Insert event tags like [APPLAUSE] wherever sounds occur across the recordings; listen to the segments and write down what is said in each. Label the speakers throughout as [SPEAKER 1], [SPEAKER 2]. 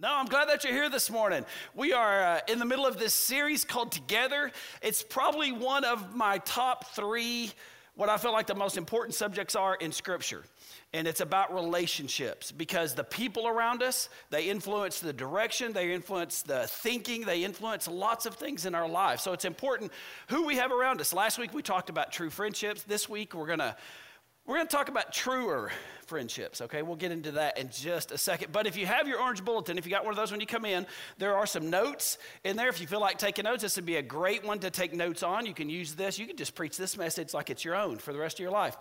[SPEAKER 1] No, I'm glad that you're here this morning. We are uh, in the middle of this series called Together. It's probably one of my top three, what I feel like the most important subjects are in Scripture. And it's about relationships because the people around us, they influence the direction, they influence the thinking, they influence lots of things in our lives. So it's important who we have around us. Last week we talked about true friendships. This week we're going to we're going to talk about truer friendships, okay? We'll get into that in just a second. But if you have your orange bulletin, if you got one of those when you come in, there are some notes in there. If you feel like taking notes, this would be a great one to take notes on. You can use this. You can just preach this message like it's your own for the rest of your life.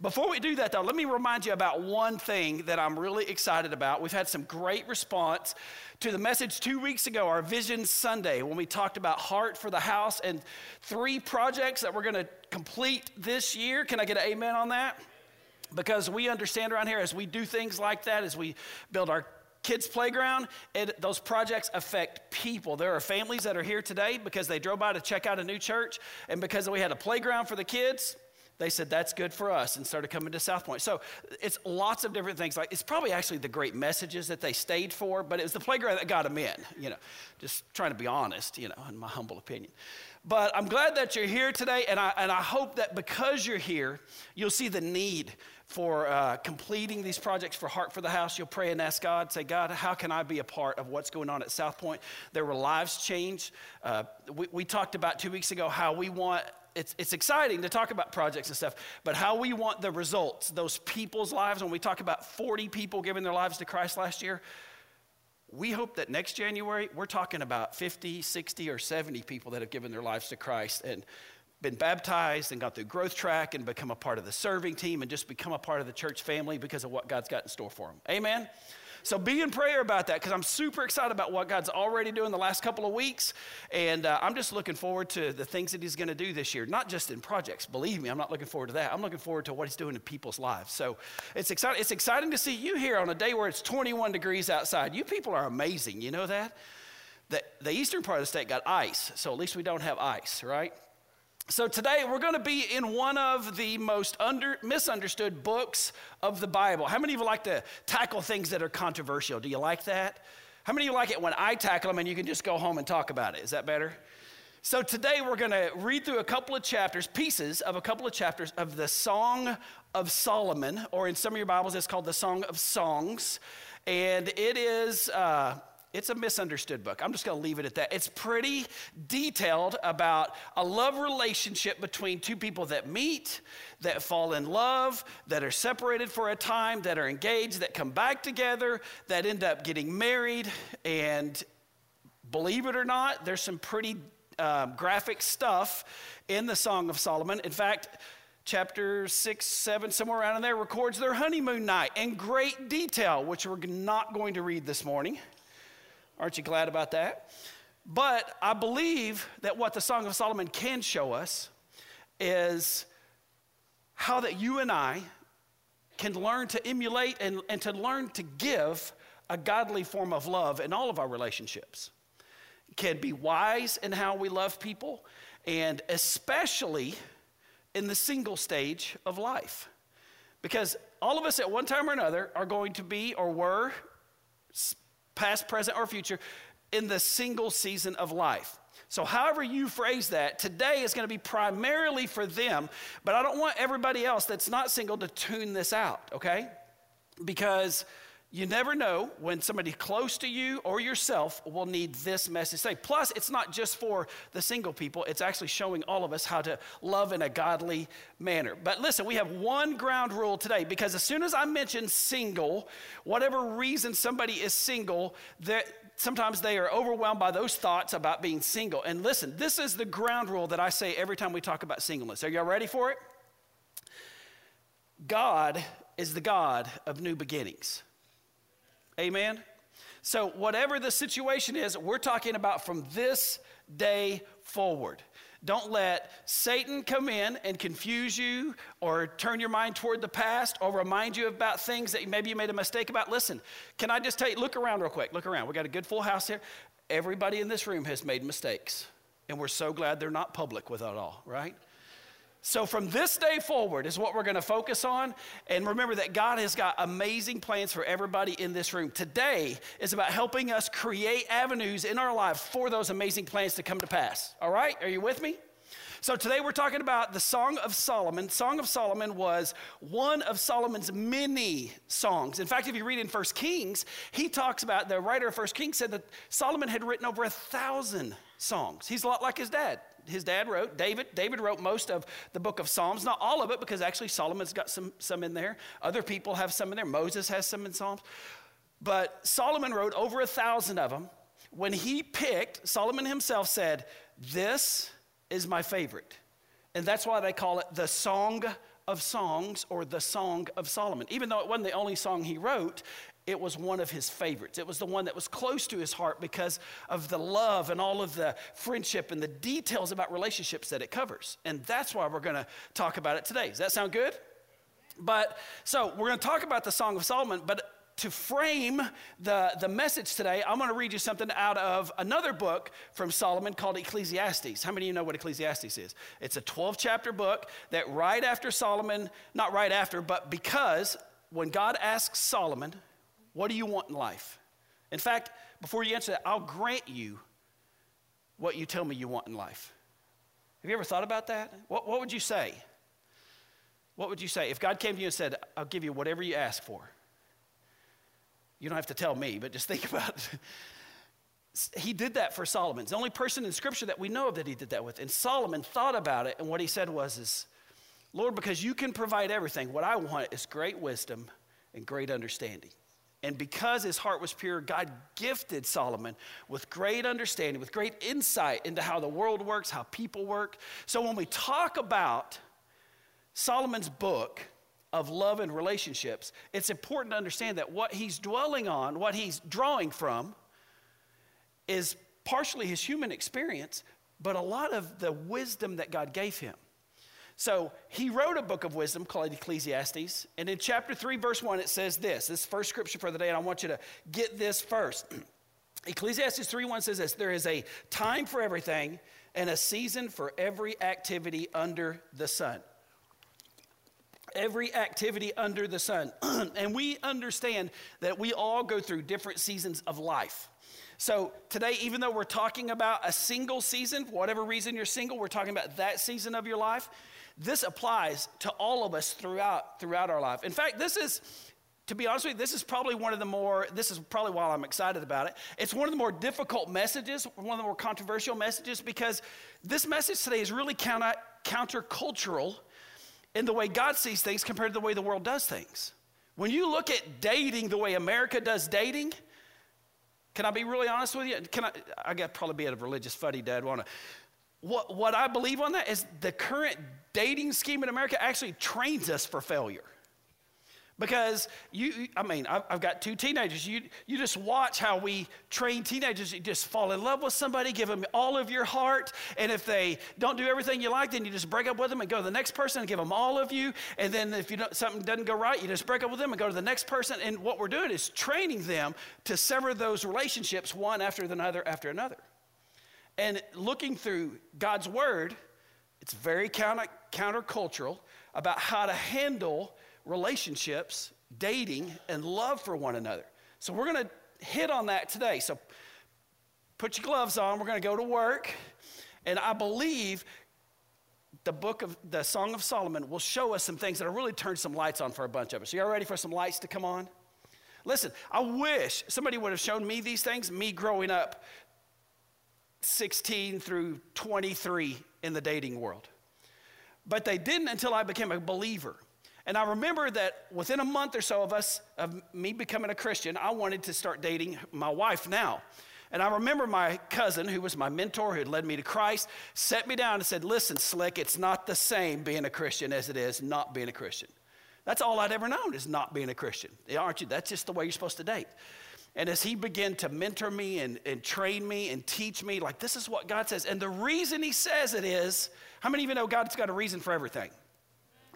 [SPEAKER 1] Before we do that, though, let me remind you about one thing that I'm really excited about. We've had some great response to the message two weeks ago, our Vision Sunday, when we talked about heart for the house and three projects that we're going to complete this year. Can I get an amen on that? Because we understand around here as we do things like that, as we build our kids' playground, it, those projects affect people. There are families that are here today because they drove by to check out a new church, and because we had a playground for the kids, they said that's good for us and started coming to South Point. So it's lots of different things. Like it's probably actually the great messages that they stayed for, but it was the playground that got them in. You know, just trying to be honest. You know, in my humble opinion. But I'm glad that you're here today, and I and I hope that because you're here, you'll see the need for uh, completing these projects for Heart for the House. You'll pray and ask God, say, God, how can I be a part of what's going on at South Point? There were lives changed. Uh, we, we talked about two weeks ago how we want it's, it's exciting to talk about projects and stuff, but how we want the results, those people's lives, when we talk about 40 people giving their lives to Christ last year, we hope that next January, we're talking about 50, 60, or 70 people that have given their lives to Christ. And been baptized and got through growth track and become a part of the serving team and just become a part of the church family because of what God's got in store for them. Amen. So be in prayer about that because I'm super excited about what God's already doing the last couple of weeks. And uh, I'm just looking forward to the things that He's going to do this year, not just in projects. Believe me, I'm not looking forward to that. I'm looking forward to what He's doing in people's lives. So it's exciting, it's exciting to see you here on a day where it's 21 degrees outside. You people are amazing. You know that? The, the eastern part of the state got ice, so at least we don't have ice, right? So, today we're going to be in one of the most under, misunderstood books of the Bible. How many of you like to tackle things that are controversial? Do you like that? How many of you like it when I tackle them and you can just go home and talk about it? Is that better? So, today we're going to read through a couple of chapters, pieces of a couple of chapters of the Song of Solomon, or in some of your Bibles, it's called the Song of Songs. And it is. Uh, it's a misunderstood book. I'm just going to leave it at that. It's pretty detailed about a love relationship between two people that meet, that fall in love, that are separated for a time, that are engaged, that come back together, that end up getting married. And believe it or not, there's some pretty um, graphic stuff in the Song of Solomon. In fact, chapter 6, 7, somewhere around in there, records their honeymoon night in great detail, which we're not going to read this morning. Aren't you glad about that? But I believe that what the Song of Solomon can show us is how that you and I can learn to emulate and, and to learn to give a godly form of love in all of our relationships. Can be wise in how we love people, and especially in the single stage of life. Because all of us at one time or another are going to be or were past, present, or future, in the single season of life. So, however you phrase that, today is going to be primarily for them, but I don't want everybody else that's not single to tune this out, okay? Because you never know when somebody close to you or yourself will need this message say. Plus, it's not just for the single people, it's actually showing all of us how to love in a godly manner. But listen, we have one ground rule today because as soon as I mention single, whatever reason somebody is single, that sometimes they are overwhelmed by those thoughts about being single. And listen, this is the ground rule that I say every time we talk about singleness. Are y'all ready for it? God is the God of new beginnings. Amen? So, whatever the situation is, we're talking about from this day forward. Don't let Satan come in and confuse you or turn your mind toward the past or remind you about things that maybe you made a mistake about. Listen, can I just tell you, look around real quick. Look around. We got a good full house here. Everybody in this room has made mistakes, and we're so glad they're not public with it all, right? So, from this day forward, is what we're going to focus on. And remember that God has got amazing plans for everybody in this room. Today is about helping us create avenues in our life for those amazing plans to come to pass. All right? Are you with me? So, today we're talking about the Song of Solomon. Song of Solomon was one of Solomon's many songs. In fact, if you read in First Kings, he talks about the writer of First Kings said that Solomon had written over a thousand songs. He's a lot like his dad his dad wrote. David, David wrote most of the book of Psalms, not all of it, because actually Solomon's got some, some in there. Other people have some in there. Moses has some in Psalms. But Solomon wrote over a thousand of them. When he picked, Solomon himself said, This is my favorite. And that's why they call it the Song of Songs or the Song of Solomon. Even though it wasn't the only song he wrote, it was one of his favorites. It was the one that was close to his heart because of the love and all of the friendship and the details about relationships that it covers. And that's why we're going to talk about it today. Does that sound good? But so we're going to talk about the Song of Solomon, but to frame the, the message today, I'm going to read you something out of another book from Solomon called Ecclesiastes. How many of you know what Ecclesiastes is? It's a 12 chapter book that right after Solomon, not right after, but because when God asks Solomon, what do you want in life? In fact, before you answer that, I'll grant you what you tell me you want in life. Have you ever thought about that? What, what would you say? What would you say if God came to you and said, I'll give you whatever you ask for? You don't have to tell me, but just [LAUGHS] think about it. He did that for Solomon. It's the only person in Scripture that we know of that he did that with. And Solomon thought about it, and what he said was, is, Lord, because you can provide everything, what I want is great wisdom and great understanding. And because his heart was pure, God gifted Solomon with great understanding, with great insight into how the world works, how people work. So when we talk about Solomon's book of love and relationships, it's important to understand that what he's dwelling on, what he's drawing from, is partially his human experience, but a lot of the wisdom that God gave him. So he wrote a book of wisdom called Ecclesiastes. And in chapter 3, verse 1, it says this. This first scripture for the day, and I want you to get this first. [CLEARS THROAT] Ecclesiastes 3 1 says this There is a time for everything and a season for every activity under the sun. Every activity under the sun. [CLEARS THROAT] and we understand that we all go through different seasons of life. So today, even though we're talking about a single season, whatever reason you're single, we're talking about that season of your life this applies to all of us throughout, throughout our life. In fact, this is, to be honest with you, this is probably one of the more, this is probably why I'm excited about it. It's one of the more difficult messages, one of the more controversial messages, because this message today is really counter, countercultural in the way God sees things compared to the way the world does things. When you look at dating the way America does dating, can I be really honest with you? Can I? I got probably be a religious fuddy dad. Want to? What, what I believe on that is the current dating scheme in America actually trains us for failure. Because you, I mean, I've got two teenagers. You, you just watch how we train teenagers. You just fall in love with somebody, give them all of your heart. And if they don't do everything you like, then you just break up with them and go to the next person and give them all of you. And then if you something doesn't go right, you just break up with them and go to the next person. And what we're doing is training them to sever those relationships one after another after another. And looking through God's word, it's very counter, countercultural about how to handle relationships, dating, and love for one another. So we're going to hit on that today. So put your gloves on. We're going to go to work. And I believe the book of the Song of Solomon will show us some things that will really turn some lights on for a bunch of us. You ready for some lights to come on? Listen, I wish somebody would have shown me these things, me growing up 16 through 23 in the dating world. But they didn't until I became a believer. And I remember that within a month or so of us, of me becoming a Christian, I wanted to start dating my wife now. And I remember my cousin, who was my mentor, who had led me to Christ, set me down and said, Listen, Slick, it's not the same being a Christian as it is not being a Christian. That's all I'd ever known is not being a Christian. Aren't you? That's just the way you're supposed to date. And as he began to mentor me and, and train me and teach me, like, this is what God says. And the reason he says it is how many of you know God's got a reason for everything?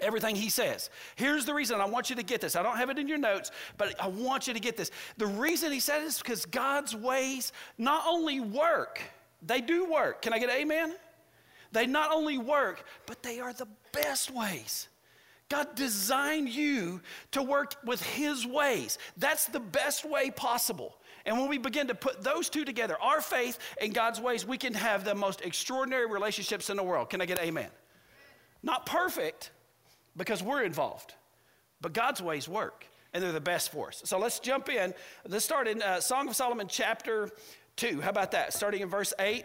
[SPEAKER 1] Everything he says. Here's the reason I want you to get this. I don't have it in your notes, but I want you to get this. The reason he said it is because God's ways not only work, they do work. Can I get amen? They not only work, but they are the best ways. God designed you to work with His ways. That's the best way possible. And when we begin to put those two together, our faith and God's ways, we can have the most extraordinary relationships in the world. Can I get amen? Not perfect because we're involved, but God's ways work and they're the best for us. So let's jump in. Let's start in uh, Song of Solomon, chapter 2. How about that? Starting in verse 8.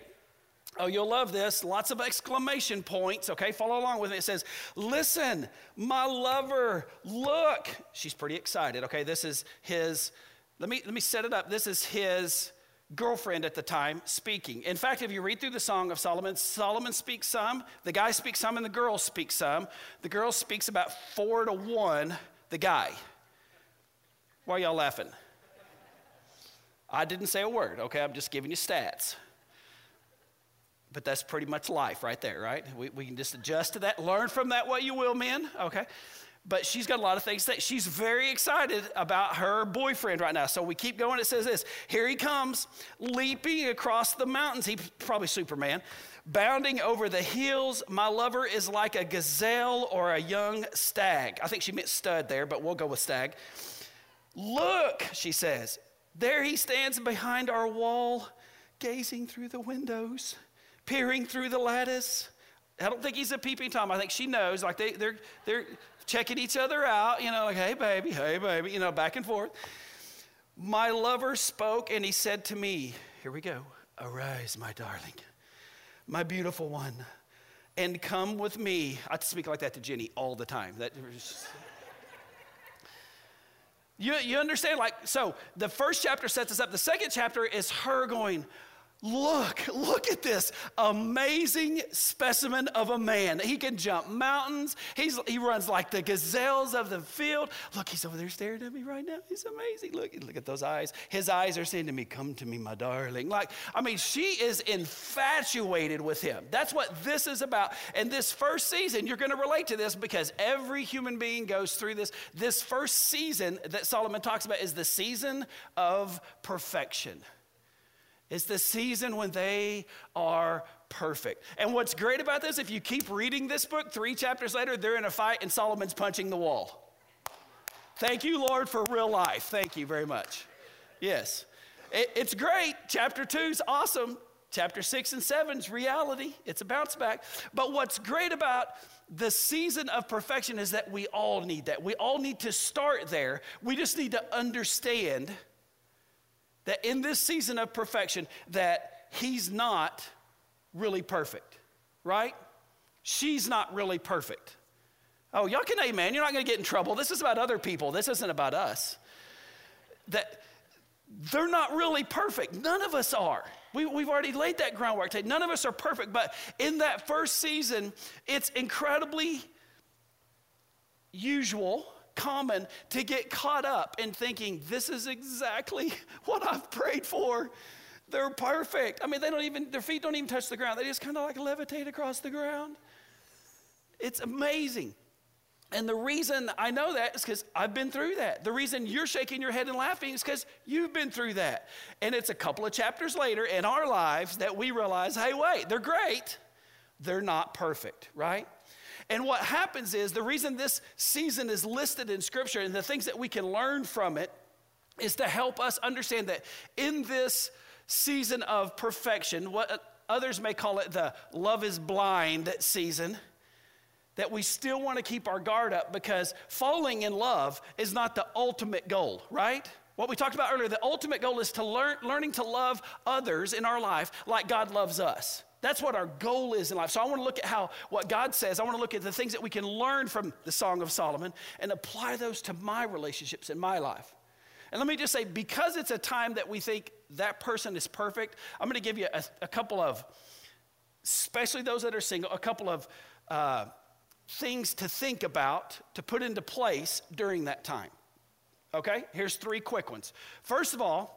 [SPEAKER 1] Oh, you'll love this. Lots of exclamation points. Okay, follow along with me. It says, Listen, my lover, look. She's pretty excited. Okay, this is his, let me, let me set it up. This is his girlfriend at the time speaking. In fact, if you read through the Song of Solomon, Solomon speaks some, the guy speaks some, and the girl speaks some. The girl speaks about four to one, the guy. Why are y'all laughing? I didn't say a word, okay? I'm just giving you stats. But that's pretty much life right there, right? We, we can just adjust to that. Learn from that what you will, men, okay? But she's got a lot of things that. She's very excited about her boyfriend right now. So we keep going. It says this Here he comes, leaping across the mountains. He's probably Superman. Bounding over the hills, my lover is like a gazelle or a young stag. I think she meant stud there, but we'll go with stag. Look, she says, there he stands behind our wall, gazing through the windows, peering through the lattice. I don't think he's a peeping Tom. I think she knows, like they, they're, they're checking each other out, you know, like, hey, baby, hey, baby, you know, back and forth. My lover spoke and he said to me, Here we go, arise, my darling, my beautiful one, and come with me. I speak like that to Jenny all the time. That you, you understand? Like, so the first chapter sets us up. The second chapter is her going, Look, look at this amazing specimen of a man. He can jump mountains. He's, he runs like the gazelles of the field. Look, he's over there staring at me right now. He's amazing. Look, look at those eyes. His eyes are saying to me, Come to me, my darling. Like, I mean, she is infatuated with him. That's what this is about. And this first season, you're going to relate to this because every human being goes through this. This first season that Solomon talks about is the season of perfection. It's the season when they are perfect. And what's great about this, if you keep reading this book, three chapters later, they're in a fight and Solomon's punching the wall. Thank you, Lord, for real life. Thank you very much. Yes. It, it's great. Chapter two is awesome. Chapter six and seven is reality. It's a bounce back. But what's great about the season of perfection is that we all need that. We all need to start there. We just need to understand that in this season of perfection that he's not really perfect, right? She's not really perfect. Oh, y'all can amen. You're not going to get in trouble. This is about other people. This isn't about us. That they're not really perfect. None of us are. We, have already laid that groundwork. None of us are perfect, but in that first season, it's incredibly usual common to get caught up in thinking, this is exactly [LAUGHS] what I've prayed for. They're perfect. I mean, they don't even, their feet don't even touch the ground. They just kind of like levitate across the ground. It's amazing. And the reason I know that is because I've been through that. The reason you're shaking your head and laughing is because you've been through that. And it's a couple of chapters later in our lives that we realize hey, wait, they're great. They're not perfect, right? And what happens is the reason this season is listed in Scripture and the things that we can learn from it is to help us understand that in this season of perfection, what others may call it the love is blind season, that we still want to keep our guard up because falling in love is not the ultimate goal, right? What we talked about earlier, the ultimate goal is to learn learning to love others in our life like God loves us. That's what our goal is in life. So I want to look at how what God says, I want to look at the things that we can learn from the Song of Solomon and apply those to my relationships in my life. And let me just say, because it's a time that we think that person is perfect, I'm going to give you a, a couple of, especially those that are single, a couple of uh, things to think about, to put into place during that time. Okay? Here's three quick ones. First of all,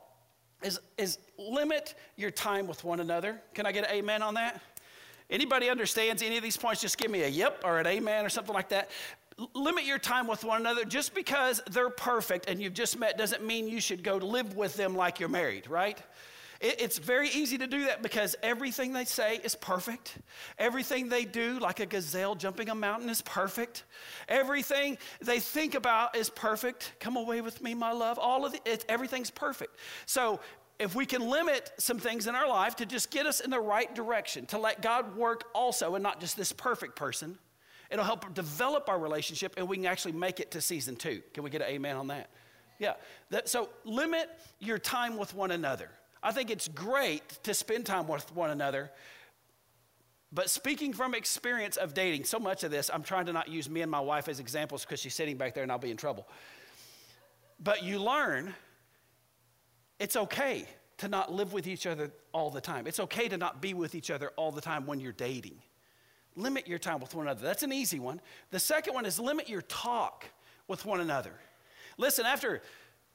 [SPEAKER 1] is, is limit your time with one another. Can I get an amen on that? Anybody understands any of these points? Just give me a yep or an amen or something like that. limit your time with one another. Just because they're perfect and you've just met doesn't mean you should go live with them like you're married, right? It's very easy to do that because everything they say is perfect. Everything they do, like a gazelle jumping a mountain, is perfect. Everything they think about is perfect. Come away with me, my love. All of it, everything's perfect. So if we can limit some things in our life to just get us in the right direction, to let God work also and not just this perfect person, it'll help develop our relationship and we can actually make it to season two. Can we get an amen on that? Yeah. That, so limit your time with one another. I think it's great to spend time with one another. But speaking from experience of dating, so much of this, I'm trying to not use me and my wife as examples because she's sitting back there and I'll be in trouble. But you learn it's okay to not live with each other all the time. It's okay to not be with each other all the time when you're dating. Limit your time with one another. That's an easy one. The second one is limit your talk with one another. Listen, after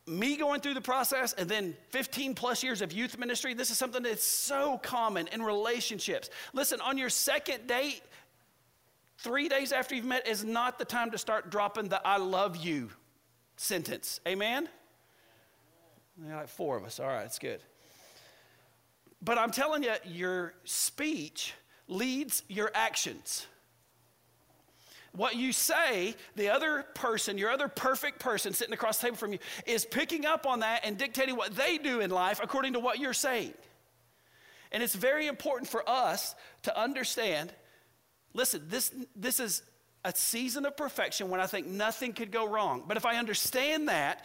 [SPEAKER 1] me going through the process and then 15 plus years of youth ministry, this is something that's so common in relationships. Listen, on your second date, three days after you've met, is not the time to start dropping the I love you sentence. Amen? like four of us. All right, that's good. But I'm telling you, your speech leads your actions. What you say, the other person, your other perfect person sitting across the table from you, is picking up on that and dictating what they do in life according to what you're saying. And it's very important for us to understand listen, this, this is a season of perfection when I think nothing could go wrong. But if I understand that,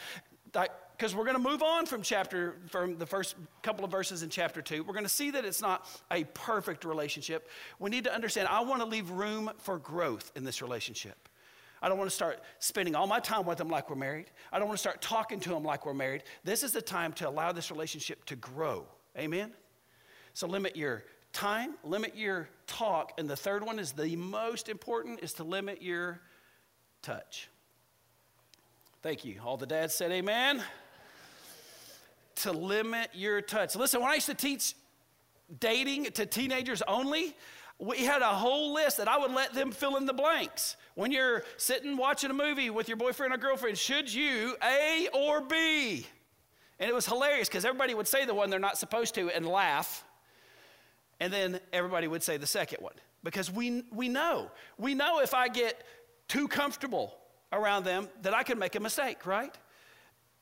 [SPEAKER 1] like because we're going to move on from chapter from the first couple of verses in chapter 2 we're going to see that it's not a perfect relationship. We need to understand i want to leave room for growth in this relationship. I don't want to start spending all my time with them like we're married. I don't want to start talking to them like we're married. This is the time to allow this relationship to grow. Amen? So limit your time limit your talk and the third one is the most important is to limit your touch. Thank you. All the dads said amen to limit your touch. Listen, when I used to teach dating to teenagers only, we had a whole list that I would let them fill in the blanks. When you're sitting watching a movie with your boyfriend or girlfriend, should you A or B? And it was hilarious because everybody would say the one they're not supposed to and laugh. And then everybody would say the second one because we, we know. We know if I get too comfortable around them that I can make a mistake, right?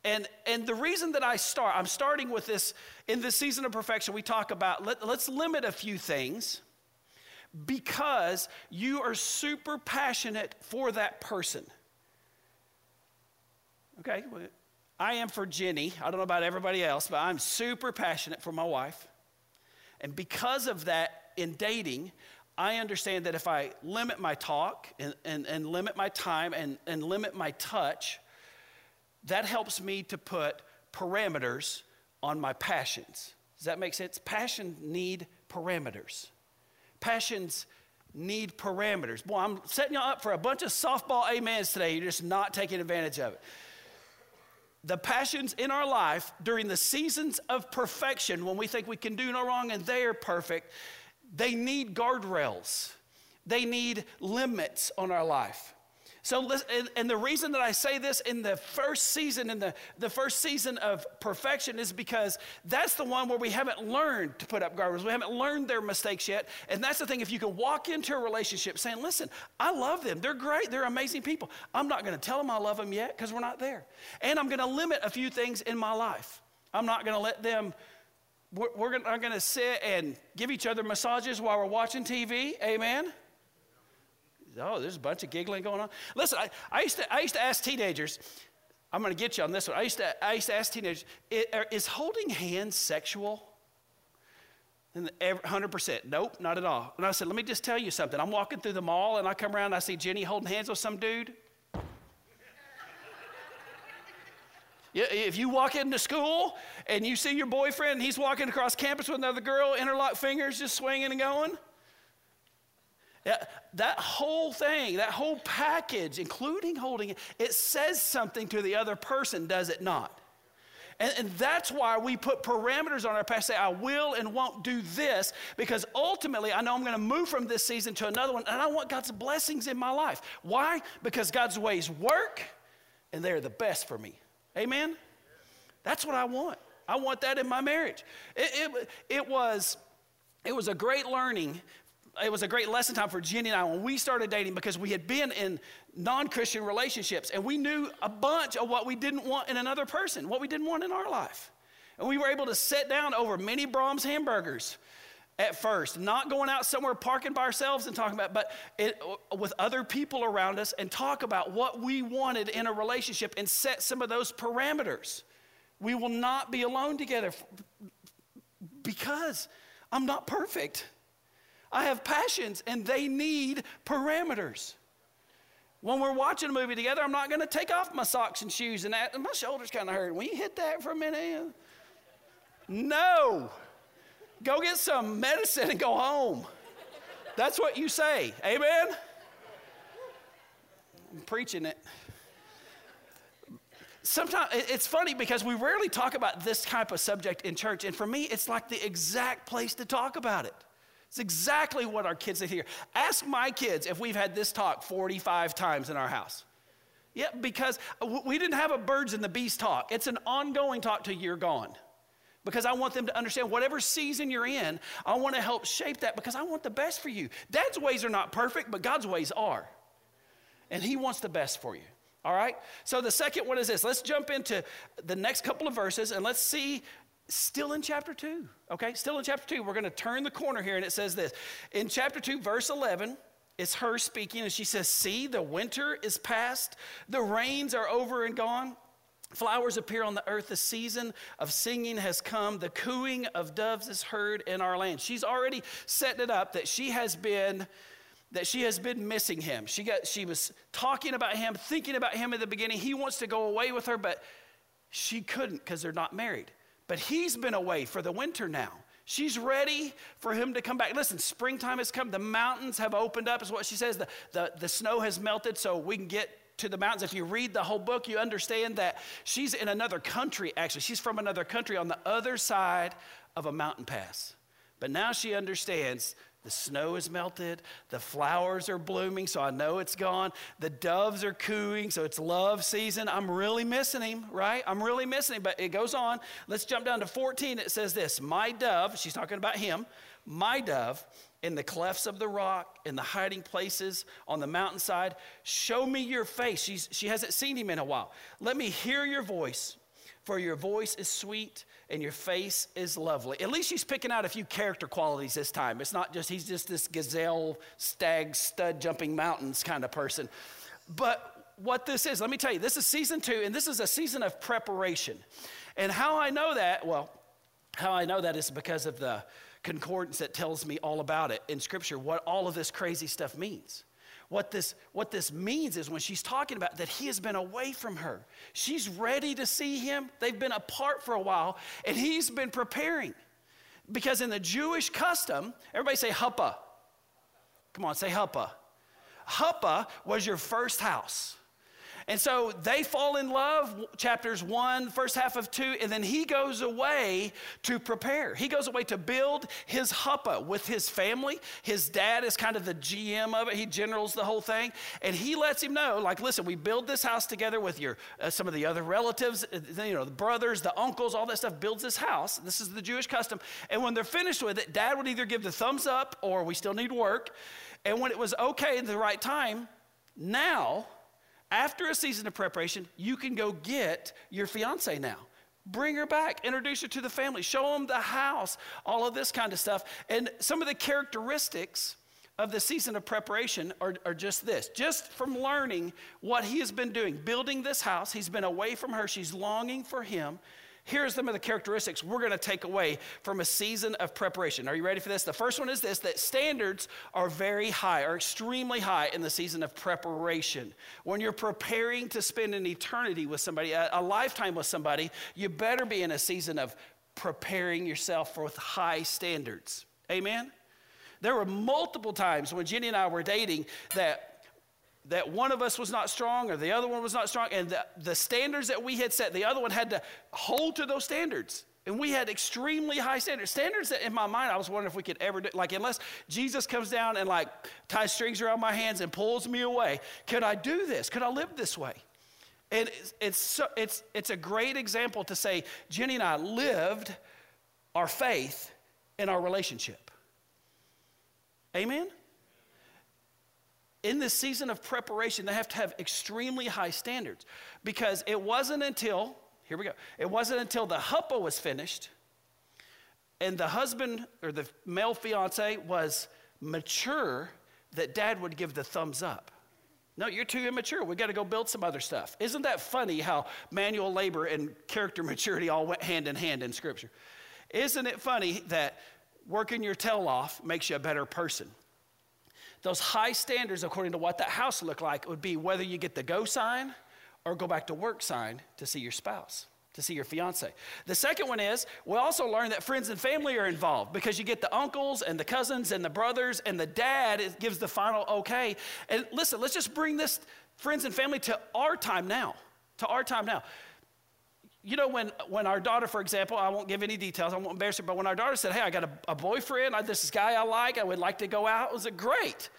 [SPEAKER 1] And, and the reason that I start, I'm starting with this in this season of perfection, we talk about let, let's limit a few things because you are super passionate for that person. Okay, I am for Jenny. I don't know about everybody else, but I'm super passionate for my wife. And because of that, in dating, I understand that if I limit my talk and, and, and limit my time and, and limit my touch, that helps me to put parameters on my passions. Does that make sense? Passions need parameters. Passions need parameters. Boy, I'm setting y'all up for a bunch of softball amens today. You're just not taking advantage of it. The passions in our life during the seasons of perfection, when we think we can do no wrong and they are perfect, they need guardrails. They need limits on our life. So, and the reason that I say this in the first season, in the, the first season of perfection, is because that's the one where we haven't learned to put up guardrails. We haven't learned their mistakes yet. And that's the thing, if you can walk into a relationship saying, listen, I love them. They're great. They're amazing people. I'm not going to tell them I love them yet because we're not there. And I'm going to limit a few things in my life. I'm not going to let them we're, we're going to sit and give each other massages while we're watching TV. Amen. Oh, there's a bunch of giggling going on. Listen, I, I, used, to, I used to ask teenagers, I'm going to get you on this one. I used to, I used to ask teenagers, is holding hands sexual? And 100%, nope, not at all. And I said, let me just tell you something. I'm walking through the mall and I come around and I see Jenny holding hands with some dude. [LAUGHS] If you walk into school and you see your boyfriend he's walking across campus with another girl, interlock fingers just swinging and going, that, whole thing, that whole package, including holding it, it says something to the other person, does it not? And, and, that's why we put parameters on our past, say, I will and won't do this, because ultimately I know I'm going to move from this season to another one, and I want God's blessings in my life. Why? Because God's ways work, and they're the best for me. Amen? That's what I want. I want that in my marriage. It, it, it, was, it was a great learning. It was a great lesson time for Jenny and I when we started dating because we had been in non Christian relationships and we knew a bunch of what we didn't want in another person, what we didn't want in our life. And we were able to sit down over many Braum's hamburgers at first, not going out somewhere parking by ourselves and talking about, but it, with other people around us and talk about what we wanted in a relationship and set some of those parameters. We will not be alone together because I'm not perfect. I have passions and they need parameters. When we're watching a movie together, I'm not going to take off my socks and shoes and that. My shoulders kind of hurt. Will you hit that for a minute? No. Go get some medicine and go home. That's what you say. Amen? I'm preaching it. Sometimes it's funny because we rarely talk about this type of subject in church, and for me, it's like the exact place to talk about it. It's exactly what our kids hear. Ask my kids if we've had this talk 45 times in our house. Yeah, because we didn't have a birds and the bees talk. It's an ongoing talk till you're gone because I want them to understand whatever season you're in, I want to help shape that because I want the best for you. Dad's ways are not perfect, but God's ways are. And He wants the best for you. All right? So the second one is this. Let's jump into the next couple of verses and let's see, still in chapter 2. Okay? Still in chapter 2. We're going to turn the corner here and it says this. In chapter 2, verse 11, it's her speaking and she says, See, the winter is past, the rains are over and gone. Flowers appear on the earth. The season of singing has come. The cooing of doves is heard in our land. She's already setting it up that she has been that she has been missing him. She got she was talking about him, thinking about him at the beginning. He wants to go away with her, but she couldn't because they're not married. But he's been away for the winter now. She's ready for him to come back. Listen, springtime has come. The mountains have opened up, is what she says. The, the, the snow has melted, so we can get to the mountains. If you read the whole book, you understand that she's in another country, actually. She's from another country on the other side of a mountain pass. But now she understands the snow is melted, the flowers are blooming, so I know it's gone. The doves are cooing, so it's love season. I'm really missing him, right? I'm really missing him. But it goes on. Let's jump down to 14. It says this My dove, she's talking about him, my dove in the clefts of the rock, in the hiding places on the mountainside. Show me your face. She's, she hasn't seen him in a while. Let me hear your voice, for your voice is sweet and your face is lovely. At least she's picking out a few character qualities this time. It's not just, he's just this gazelle, stag, stud jumping mountains kind of person. But what this is, let me tell you, this is season two, and this is a season of preparation. And how I know that, well, how I know that is because of the concordance that tells me all about it in Scripture, what all of this crazy stuff means. What this, what this means is when she's talking about that he has been away from her, she's ready to see him. They've been apart for a while, and he's been preparing. Because in the Jewish custom, everybody say huppah. Come on, say huppah. Huppah was your first house. And so they fall in love, chapters one, first half of two, and then he goes away to prepare. He goes away to build his huppah with his family. His dad is kind of the GM of it, he generals the whole thing. And he lets him know, like, listen, we build this house together with your uh, some of the other relatives, uh, you know, the brothers, the uncles, all that stuff builds this house. This is the Jewish custom. And when they're finished with it, dad would either give the thumbs up or we still need work. And when it was okay at the right time, now after a season of preparation, you can go get your fiance now. Bring her back, introduce her to the family, show them the house, all of this kind of stuff. And some of the characteristics of the season of preparation are, are, just this just from learning what he has been doing, building this house. He's been away from her, she's longing for him. Here's some of the characteristics we're going to take away from a season of preparation. Are you ready for this? The first one is this that standards are very high, are extremely high in the season of preparation. When you're preparing to spend an eternity with somebody, a, a lifetime with somebody, you better be in a season of preparing yourself for high standards. Amen? There were multiple times when Jenny and I were dating that that one of us was not strong or the other one was not strong, and the, the standards that we had set, the other one had to hold to those standards. And we had extremely high standards. Standards that in my mind, I was wondering if we could ever do, like, unless Jesus comes down and like ties strings around my hands and pulls me away, could I do this? Could I live this way? And it's, it's, so, it's, it's a great example to say, Jenny and I lived our faith in our relationship. Amen? In this season of preparation, they have to have extremely high standards because it wasn't until, here we go, it wasn't until the huppah was finished and the husband or the male fiance was mature that dad would give the thumbs up. No, you're too immature. We got to go build some other stuff. Isn't that funny how manual labor and character [LAUGHS] maturity all went hand in hand in Scripture? Isn't it funny that working your tail off makes you a better person? Those high standards, according to what that house looked like, would be whether you get the go sign or go back to work sign to see your spouse to see your fiance. The second one is we also learn that friends and family are involved because you get the uncles and the cousins and the brothers and the dad gives the final okay. And listen, let's just bring this friends and family to our time now. To our time now. You know, when, when our daughter, for example, I won't give any details, I won't embarrass her, but when our daughter said, Hey, I got a, a boyfriend, I, this guy I like, I would like to go out, it was a great.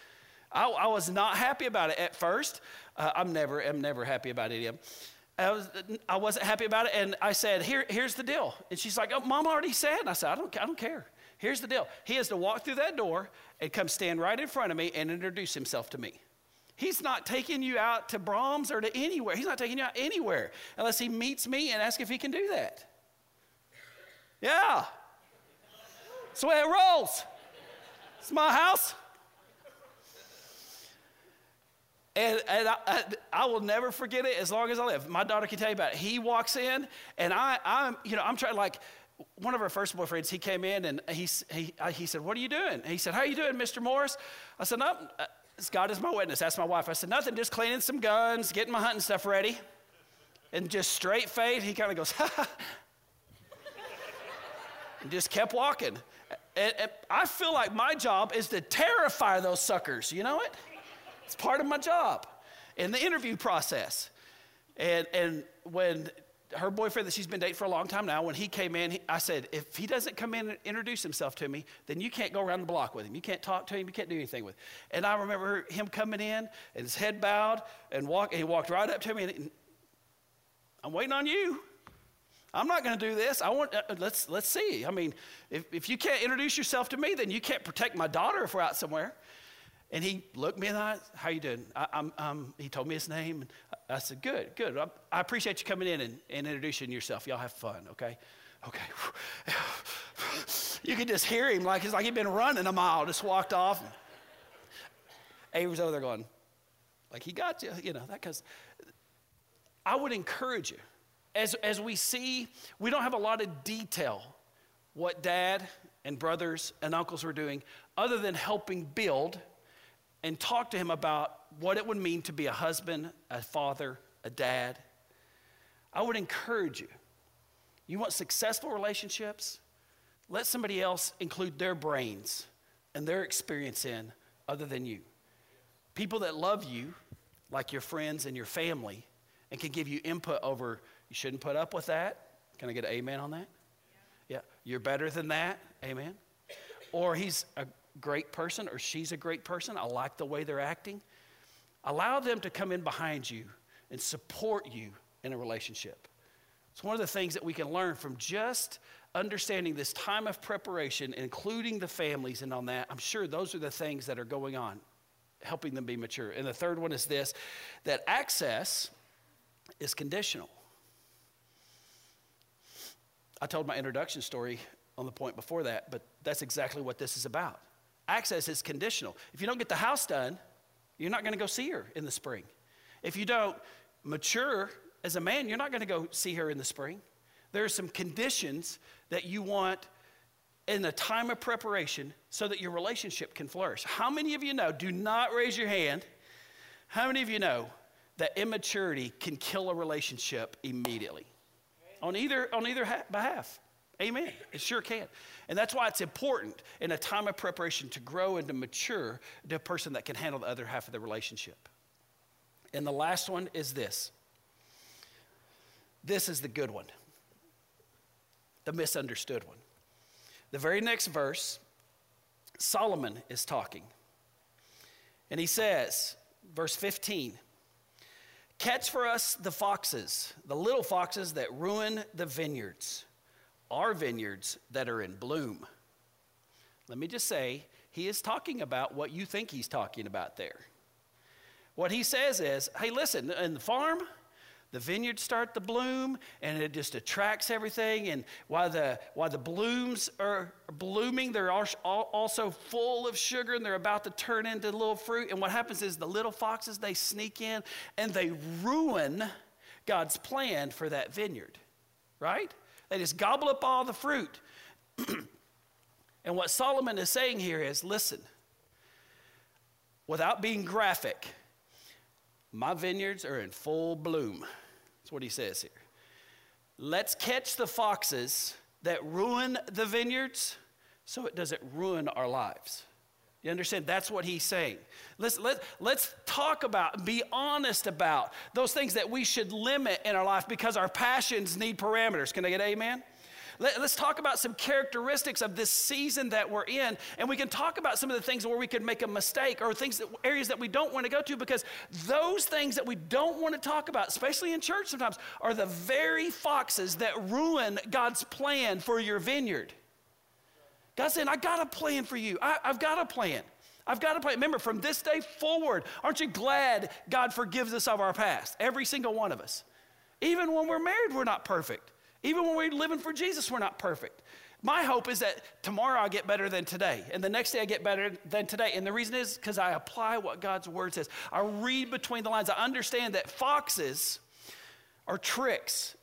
[SPEAKER 1] I, I was not happy about it at first. Uh, I'm never, I'm never happy about them. I, was, I wasn't happy about it. And I said, Here, here's the deal. And she's like, oh, Mom already said. And I said, I don't, I don't care. Here's the deal. He has to walk through that door and come stand right in front of me and introduce himself to me. He's not taking you out to Braum's or to anywhere. He's not taking you out anywhere unless he meets me and asks if he can do that. Yeah. That's the way it rolls. It's my house. And, and I, I, I, will never forget it as long as I live. My daughter can tell you about it. He walks in, and I, I'm, you know, I'm trying like one of our first boyfriends. He came in and he, he, he said, "What are you doing?" And he said, "How are you doing, Mr. Morris?" I said, "No, God is my witness." That's my wife. I said, "Nothing, just cleaning some guns, getting my hunting stuff ready." And just straight face, he kind of goes, [LAUGHS] ha, and just kept walking. And, and I feel like my job is to terrify those suckers. You know it? It's part of my job in the interview process. And, and when her boyfriend that she's been dating for a long time now, when he came in, he, I said, if he doesn't come in and introduce himself to me, then you can't go around the block with him. You can't talk to him. You can't do anything with him. And I remember him coming in and his head bowed and, walk, and he walked right up to me and, I'm waiting on you. I'm not going to do this. I want, uh, let's, let's see. I mean, if, if you can't introduce yourself to me, then you can't protect my daughter if we're out somewhere. And he looked me in the eye. How you doing? I, I'm, I'm, he told me his name. And I said, good, good. I, I appreciate you coming in and, and, introducing yourself. Y'all have fun, okay? Okay. [SIGHS] you could just hear him like it's like he'd been running a mile, just walked off. Avery's over there going, like he got you, you know, that because I would encourage you. As, as we see, we don't have a lot of detail what dad and brothers and uncles were doing other than helping build and talk to him about what it would mean to be a husband, a father, a dad. I would encourage you. You want successful relationships? Let somebody else include their brains and their experience in other than you. People that love you, like your friends and your family, and can give you input over, you shouldn't put up with that. Can I get an amen on that? Yeah. yeah. You're better than that. Amen. Or he's a great person or she's a great person. I like the way they're acting. Allow them to come in behind you and support you in a relationship. It's one of the things that we can learn from just understanding this time of preparation, including the families and on that. I'm sure those are the things that are going on, helping them be mature. And the third one is this that access is conditional. I told my introduction story on the point before that, but that's exactly what this is about. Access is conditional. If you don't get the house done, you're not going to go see her in the spring. If you don't mature as a man, you're not going to go see her in the spring. There are some conditions that you want in the time of preparation so that your relationship can flourish. How many of you know, do not raise your hand, how many of you know that immaturity can kill a relationship immediately? On either, on either ha- behalf. Amen. It sure can. And that's why it's important in a time of preparation to grow and to mature to a person that can handle the other half of the relationship. And the last one is this this is the good one, the misunderstood one. The very next verse, Solomon is talking. And he says, verse 15, Catch for us the foxes, the little foxes that ruin the vineyards, our vineyards that are in bloom. Let me just say, he is talking about what you think he's talking about there. What he says is, hey, listen, in the farm, the vineyards start to bloom and it just attracts everything and while the while the blooms are blooming they're also full of sugar and they're about to turn into little fruit and what happens is the little foxes they sneak in and they ruin god's plan for that vineyard right they just gobble up all the fruit [CLEARS THROAT] and what solomon is saying here is listen without being graphic my vineyards are in full bloom. That's what he says here. Let's catch the foxes that ruin the vineyards so it doesn't ruin our lives. You understand? That's what he's saying. Let's, let, let's talk about, be honest about those things that we should limit in our life because our passions need parameters. Can I get amen? Let, us talk about some characteristics of this season that we're in, and we can talk about some of the things where we could make a mistake or things that, areas that we don't want to go to because those things that we don't want to talk about, especially in church sometimes, are the very foxes that ruin God's plan for your vineyard. God's saying, I got a plan for you. I, I've got a plan. I've got a plan. Remember, from this day forward, aren't you glad God forgives us of our past? Every single one of us. Even when we're married, we're not perfect. Even when we're living for Jesus, we're not perfect. My hope is that tomorrow I get better than today, and the next day I get better than today. And the reason is because I apply what God's word says. I read between the lines. I understand that foxes are tricks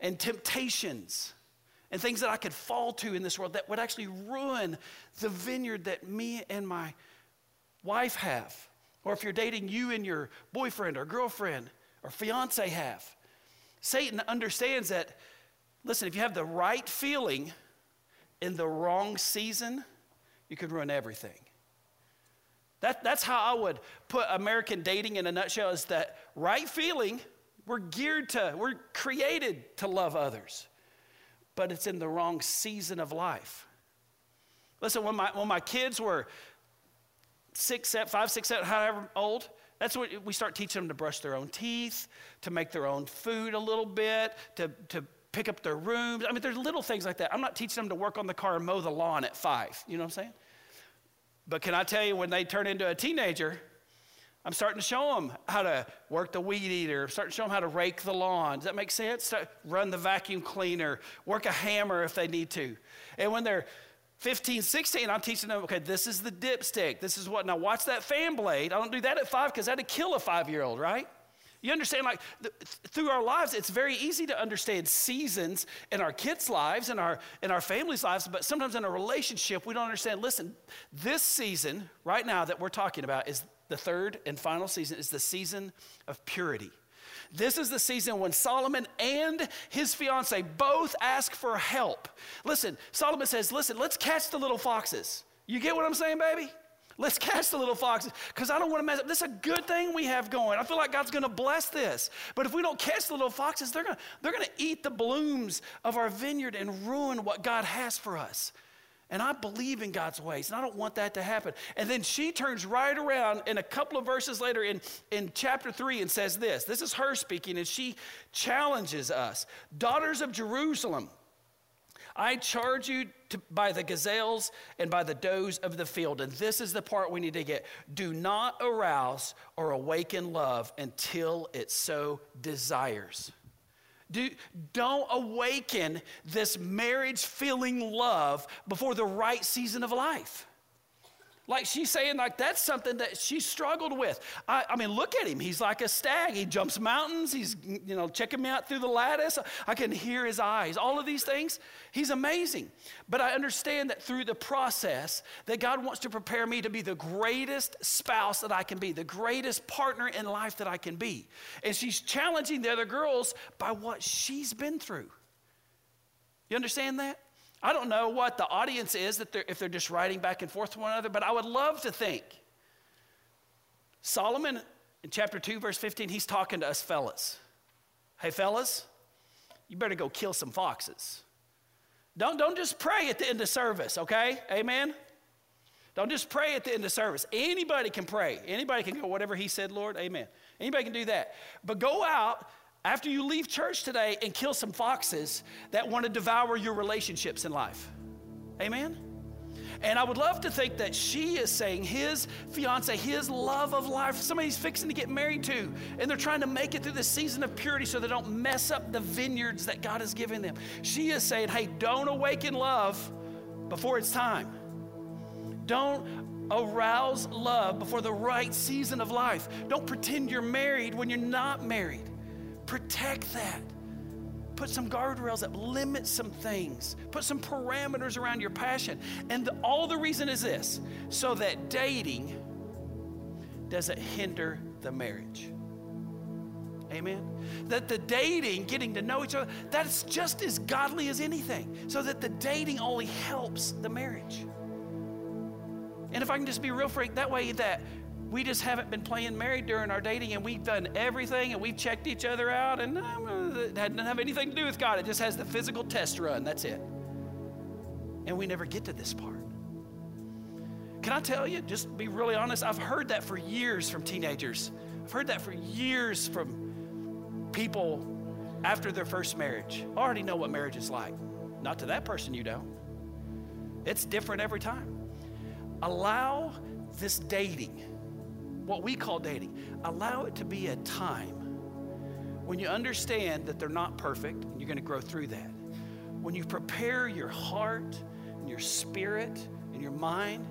[SPEAKER 1] and temptations and things that I could fall to in this world that would actually ruin the vineyard that me and my wife have. Or if you're dating, you and your boyfriend or girlfriend or fiance have. Satan understands that, listen, if you have the right feeling in the wrong season, you could ruin everything. That, that's how I would put American dating in a nutshell is that right feeling, we're geared to, we're created to love others, but it's in the wrong season of life. Listen, when my, when my kids were six, seven, five, six, seven, however old, that's what we start teaching them to brush their own teeth, to make their own food a little bit, to, to pick up their rooms. I mean, there's little things like that. I'm not teaching them to work on the car and mow the lawn at five. You know what I'm saying? But can I tell you, when they turn into a teenager, I'm starting to show them how to work the weed eater, I'm starting to show them how to rake the lawn. Does that make sense? Run the vacuum cleaner, work a hammer if they need to. And when they're 15, 16, I'm teaching them, okay, this is the dipstick. This is what, now watch that fan blade. I don't do that at five because that'd kill a five year old, right? You understand, like, through our lives, it's very easy to understand seasons in our kids' lives and our, in our families' lives, but sometimes in a relationship, we don't understand. Listen, this season, right now, that we're talking about, is the third and final season, is the season of purity. This is the season when Solomon and his fiance both ask for help. Listen, Solomon says, Listen, let's catch the little foxes. You get what I'm saying, baby? Let's catch the little foxes because I don't want to mess up. This is a good thing we have going. I feel like God's going to bless this. But if we don't catch the little foxes, they're going to, they're going to eat the blooms of our vineyard and ruin what God has for us. And I believe in God's ways, and I don't want that to happen. And then she turns right around in a couple of verses later in, in chapter 3 and says this. This is her speaking, and she challenges us Daughters of Jerusalem, I charge you to, by the gazelles and by the does of the field. And this is the part we need to get. Do not arouse or awaken love until it so desires. Do, don't awaken this marriage feeling love before the right season of life. Like she's saying, like that's something that she struggled with. I, I, mean, look at him. He's like a stag. He jumps mountains. He's, you know, checking me out through the lattice. I can hear his eyes. All of these things. He's amazing. But I understand that through the process, that God wants to prepare me to be the greatest spouse that I can be, the greatest partner in life that I can be. And she's challenging the other girls by what she's been through. You understand that? I don't know what the audience is that they're, if they're just writing back and forth to one another, but I would love to think. Solomon in chapter 2, verse 15, he's talking to us fellas. Hey, fellas, you better go kill some foxes. Don't, don't just pray at the end of service, okay? Amen? Don't just pray at the end of service. Anybody can pray. Anybody can go, whatever he said, Lord, amen. Anybody can do that. But go out after you leave church today and kill some foxes that want to devour your relationships in life. Amen? And I would love to think that she is saying his fiance, his love of life, somebody's fixing to get married to, and they're trying to make it through this season of purity so they don't mess up the vineyards that God has given them. She is saying, hey, don't awaken love before it's time. Don't arouse love before the right season of life. Don't pretend you're married when you're not married. Protect that. Put some guardrails that limit some things. Put some parameters around your passion. And the, all the reason is this so that dating doesn't hinder the marriage. Amen. That the dating, getting to know each other, that's just as godly as anything. So that the dating only helps the marriage. And if I can just be real frank, that way that we just haven't been playing married during our dating and we've done everything and we've checked each other out and um, it doesn't have anything to do with God. It just has the physical test run. That's it. And we never get to this part. Can I tell you, just be really honest, I've heard that for years from teenagers. I've heard that for years from people after their first marriage. I already know what marriage is like. Not to that person, you don't. It's different every time. Allow this dating what we call dating. Allow it to be a time when you understand that they're not perfect and you're going to grow through that. When you prepare your heart and your spirit and your mind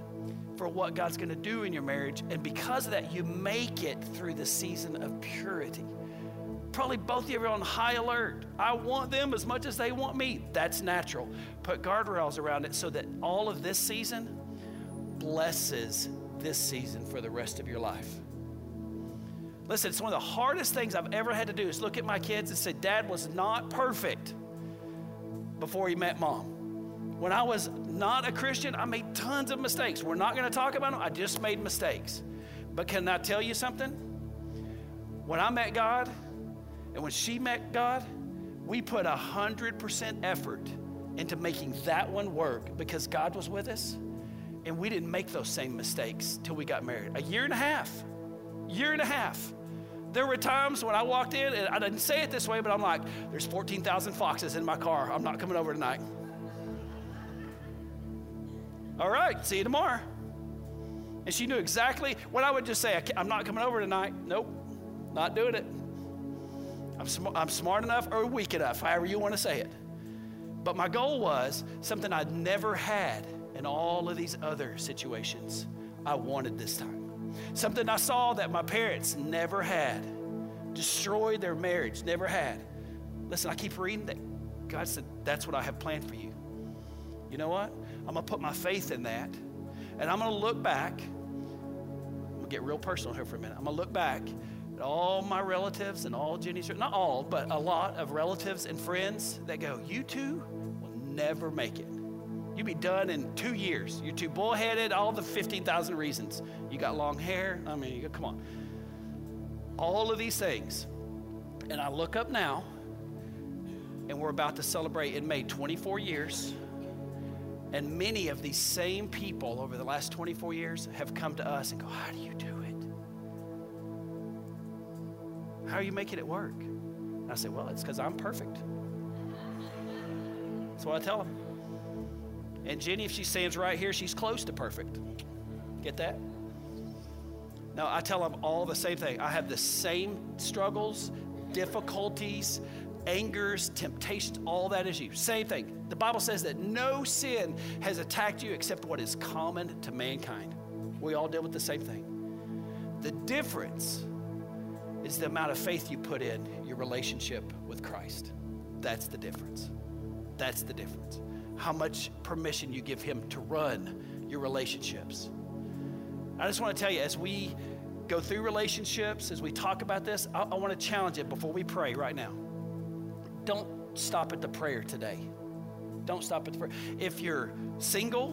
[SPEAKER 1] for what God's going to do in your marriage, and because of that, you make it through the season of purity. Probably both of you are on high alert. I want them as much as they want me. That's natural. Put guardrails around it so that all of this season blesses this season for the rest of your life. Listen, it's one of the hardest things I've ever had to do is look at my kids and say, Dad was not perfect before he met mom. When I was not a Christian, I made tons of mistakes. We're not going to talk about them. I just made mistakes. But can I tell you something? When I met God and when she met God, we put 100% effort into making that one work because God was with us. And we didn't make those same mistakes till we got married. A year and a half. Year and a half. There were times when I walked in, and I didn't say it this way, but I'm like, there's 14,000 foxes in my car. I'm not coming over tonight. All right, see you tomorrow. And she knew exactly what I would just say, I'm not coming over tonight. Nope, not doing it. I'm, sm- I'm smart enough or weak enough, however you want to say it. But my goal was something I'd never had and all of these other situations I wanted this time. Something I saw that my parents never had, destroyed their marriage, never had. Listen, I keep reading that God said, That's what I have planned for you. You know what? I'm going to put my faith in that, and I'm going to look back. I'm going to get real personal here for a minute. I'm going to look back at all my relatives and all Jenny's, not all, but a lot of relatives and friends that go, You two will never make it. You'd be done in two years. You're too bullheaded, all the 15,000 reasons. You got long hair. I mean, you, come on. All of these things. And I look up now, and we're about to celebrate in May 24 years. And many of these same people over the last 24 years have come to us and go, How do you do it? How are you making it work? And I say, Well, it's because I'm perfect. That's what I tell them. And Jenny, if she stands right here, she's close to perfect. Get that? Now, I tell them all the same thing. I have the same struggles, difficulties, angers, temptations, all that is you. Same thing. The Bible says that no sin has attacked you except what is common to mankind. We all deal with the same thing. The difference is the amount of faith you put in your relationship with Christ. That's the difference. That's the difference how much permission you give Him to run your relationships. I just want to tell you, as we go through relationships, as we talk about this, I, I want to challenge it before we pray right now. Don't stop at the prayer today. Don't stop at the prayer. If you're single,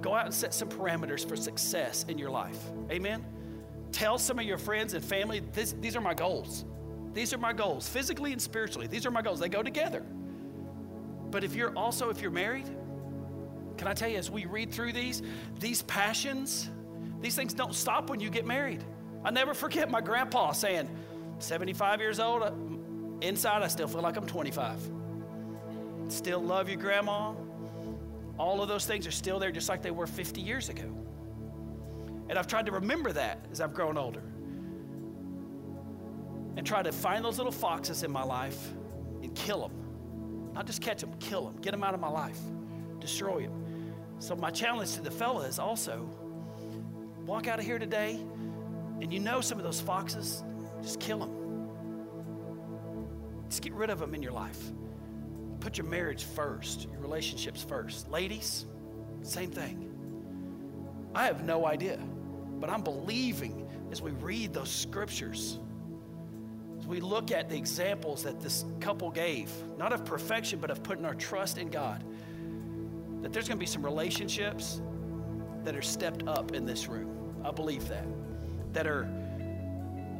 [SPEAKER 1] go out and set some parameters for success in your life. Amen? Tell some of your friends and family, this, these are my goals. These are my goals, physically and spiritually. These are my goals. They go together. But if you're also, if you're married, can I tell you, as we read through these, these passions, these things don't stop when you get married. I never forget my grandpa saying, 75 years old, uh, inside I still feel like I'm 25. Still love your grandma. All of those things are still there just like they were 50 years ago. And I've tried to remember that as I've grown older. And try to find those little foxes in my life and kill them. Not just catch them, kill them. Get them out of my life. Destroy them. So my challenge to the fella is also walk out of here today and you know some of those foxes, just kill them. Just get rid of them in your life. Put your marriage first, your relationships first. Ladies, same thing. I have no idea, but I'm believing as we read those scriptures, we look at the examples that this couple gave, not of perfection, but of putting our trust in God, that there's going to be some relationships that are stepped up in this room. I believe that. That are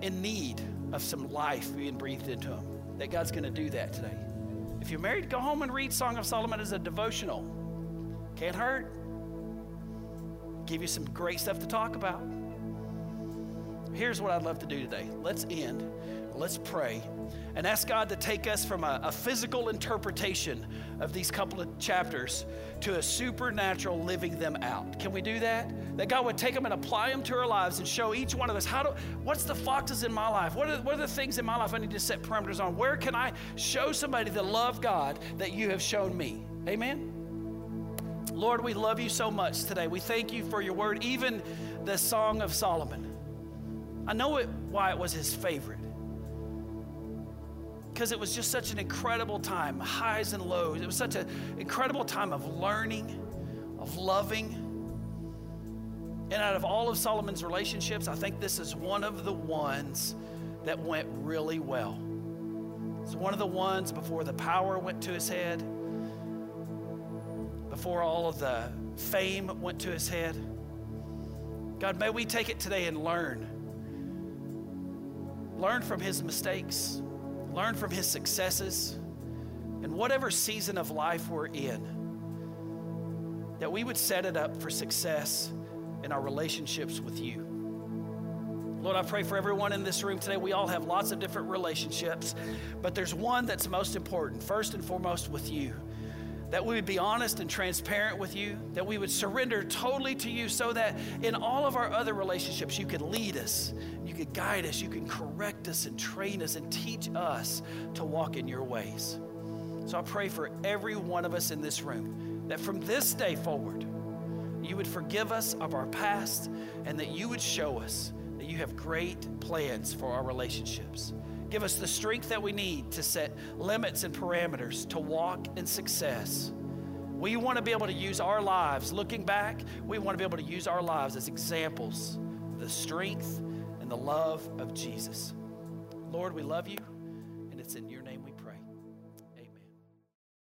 [SPEAKER 1] in need of some life being breathed into them. That God's going to do that today. If you're married, go home and read Song of Solomon as a devotional. Can't hurt. Give you some great stuff to talk about. Here's what I'd love to do today. Let's end. Let's pray and ask God to take us from a, a, physical interpretation of these couple of chapters to a supernatural living them out. Can we do that? That God would take them and apply them to our lives and show each one of us how do what's the foxes in my life? What are, what are the things in my life I need to set parameters on? Where can I show somebody the love God that you have shown me? Amen. Lord, we love you so much today. We thank you for your word, even the Song of Solomon. I know it, why it was his favorite because it was just such an incredible time, highs and lows. It was such an incredible time of learning, of loving. And out of all of Solomon's relationships, I think this is one of the ones that went really well. It's one of the ones before the power went to his head, before all of the fame went to his head. God, may we take it today and learn. Learn from his mistakes learn from his successes, and whatever season of life we're in, that we would set it up for success in our relationships with you. Lord, I pray for everyone in this room today. We all have lots of different relationships, but there's one that's most important, first and foremost with you. That we would be honest and transparent with you, that we would surrender totally to you so that in all of our other relationships, you could lead us you could guide us, you can correct us and train us and teach us to walk in your ways. So I pray for every one of us in this room that from this day forward, you would forgive us of our past and that you would show us that you have great plans for our relationships. Give us the strength that we need to set limits and parameters to walk in success. We want to be able to use our lives, looking back, we want to be able to use our lives as examples of the strength and the love of Jesus. Lord, we love you.